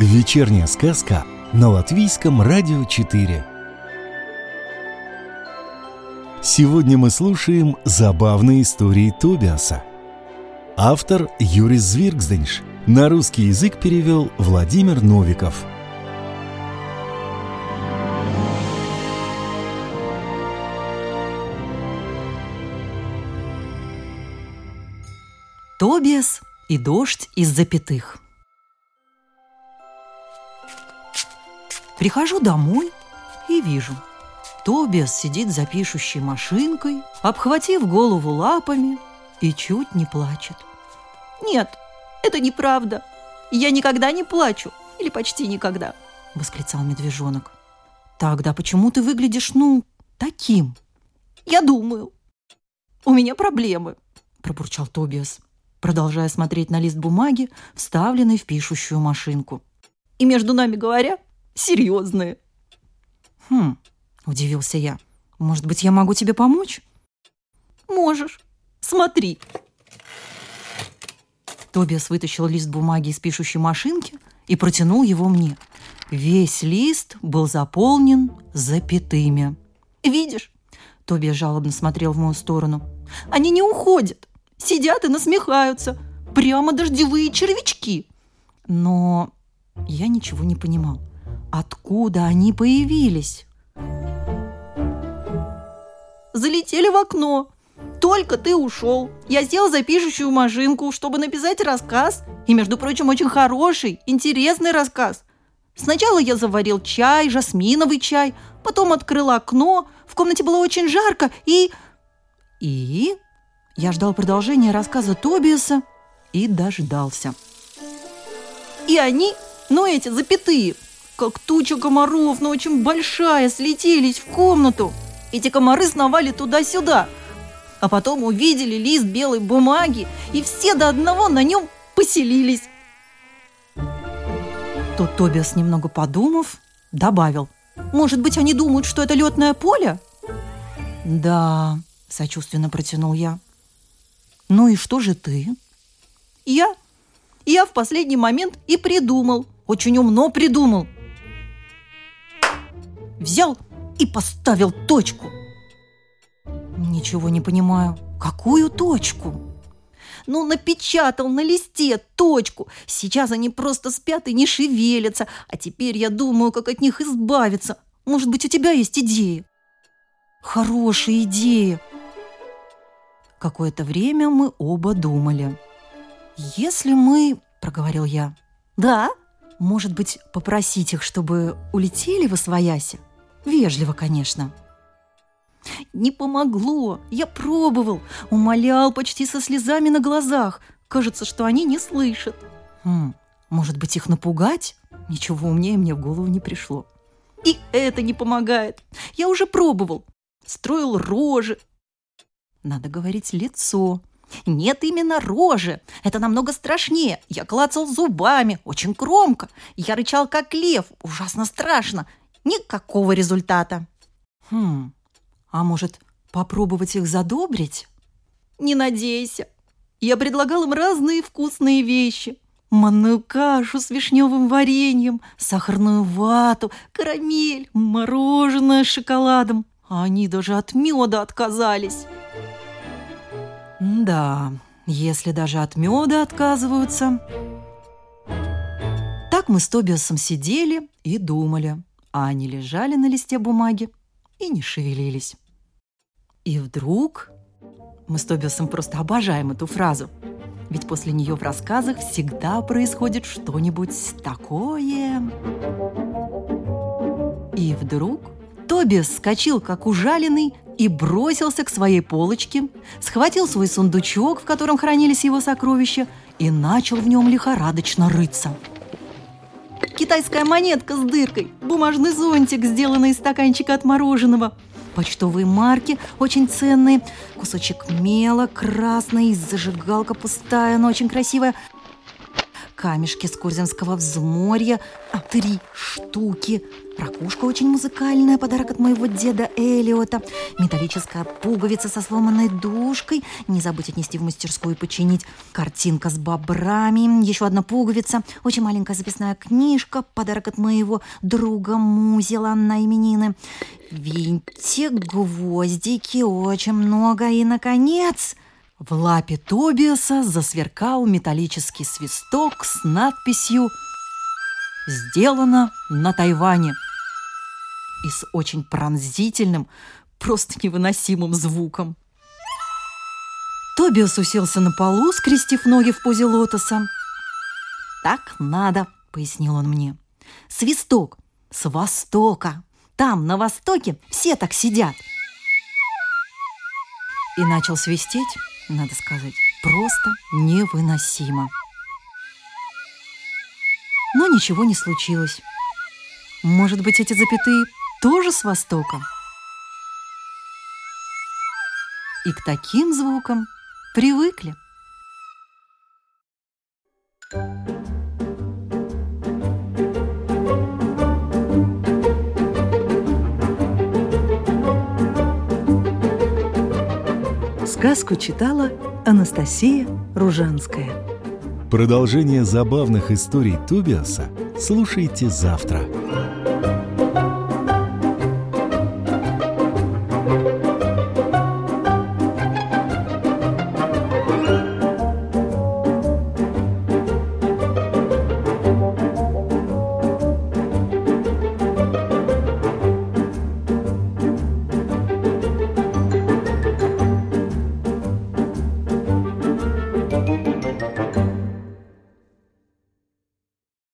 Вечерняя сказка на Латвийском радио 4. Сегодня мы слушаем забавные истории Тобиаса. Автор Юрис Звиргзденш. На русский язык перевел Владимир Новиков. Тобиас и дождь из запятых. Прихожу домой и вижу. Тобиас сидит за пишущей машинкой, обхватив голову лапами и чуть не плачет. «Нет, это неправда. Я никогда не плачу. Или почти никогда», — восклицал медвежонок. «Тогда почему ты выглядишь, ну, таким?» «Я думаю. У меня проблемы», — пробурчал Тобиас, продолжая смотреть на лист бумаги, вставленный в пишущую машинку. «И между нами говоря, серьезные. Хм, удивился я. Может быть, я могу тебе помочь? Можешь. Смотри. Тобиас вытащил лист бумаги из пишущей машинки и протянул его мне. Весь лист был заполнен запятыми. «Видишь?» Тобиас жалобно смотрел в мою сторону. «Они не уходят. Сидят и насмехаются. Прямо дождевые червячки». Но я ничего не понимал. Откуда они появились? Залетели в окно. Только ты ушел. Я сел за пишущую машинку, чтобы написать рассказ. И, между прочим, очень хороший, интересный рассказ. Сначала я заварил чай, жасминовый чай, потом открыл окно. В комнате было очень жарко и... И? Я ждал продолжения рассказа Тобиаса и дождался. И они, ну эти запятые, как туча комаров, но очень большая, слетелись в комнату. Эти комары сновали туда-сюда. А потом увидели лист белой бумаги, и все до одного на нем поселились. Тут Тобиас, немного подумав, добавил. «Может быть, они думают, что это летное поле?» «Да», – сочувственно протянул я. «Ну и что же ты?» «Я? Я в последний момент и придумал. Очень умно придумал взял и поставил точку. Ничего не понимаю. Какую точку? Ну, напечатал на листе точку. Сейчас они просто спят и не шевелятся. А теперь я думаю, как от них избавиться. Может быть, у тебя есть идеи? Хорошая идея. Какое-то время мы оба думали. Если мы, проговорил я. Да? Может быть, попросить их, чтобы улетели в Освояси? Вежливо, конечно. Не помогло. Я пробовал. Умолял почти со слезами на глазах. Кажется, что они не слышат. Хм, может быть, их напугать? Ничего умнее мне в голову не пришло. И это не помогает. Я уже пробовал. Строил рожи. Надо говорить лицо. Нет, именно рожи. Это намного страшнее. Я клацал зубами, очень громко. Я рычал, как лев. Ужасно страшно. Никакого результата. Хм, а может, попробовать их задобрить? Не надейся. Я предлагал им разные вкусные вещи. Манную кашу с вишневым вареньем, сахарную вату, карамель, мороженое с шоколадом. А они даже от меда отказались. Да, если даже от меда отказываются. Так мы с Тобиасом сидели и думали а они лежали на листе бумаги и не шевелились. И вдруг... Мы с Тобиасом просто обожаем эту фразу. Ведь после нее в рассказах всегда происходит что-нибудь такое. И вдруг Тобиас вскочил, как ужаленный, и бросился к своей полочке, схватил свой сундучок, в котором хранились его сокровища, и начал в нем лихорадочно рыться – китайская монетка с дыркой, бумажный зонтик, сделанный из стаканчика от мороженого, почтовые марки очень ценные, кусочек мела красный, зажигалка пустая, но очень красивая, камешки с Курземского взморья, а три штуки. Ракушка очень музыкальная, подарок от моего деда Элиота. Металлическая пуговица со сломанной дужкой. Не забудь отнести в мастерскую и починить. Картинка с бобрами. Еще одна пуговица. Очень маленькая записная книжка. Подарок от моего друга Музела на именины. Винтик, гвоздики, очень много. И, наконец... В лапе Тобиаса засверкал металлический свисток с надписью «Сделано на Тайване» и с очень пронзительным, просто невыносимым звуком. Тобиас уселся на полу, скрестив ноги в позе лотоса. «Так надо», — пояснил он мне. «Свисток с востока. Там, на востоке, все так сидят». И начал свистеть надо сказать, просто невыносимо. Но ничего не случилось. Может быть, эти запятые тоже с Востока? И к таким звукам привыкли. Сказку читала Анастасия Ружанская. Продолжение забавных историй Тубиаса слушайте завтра.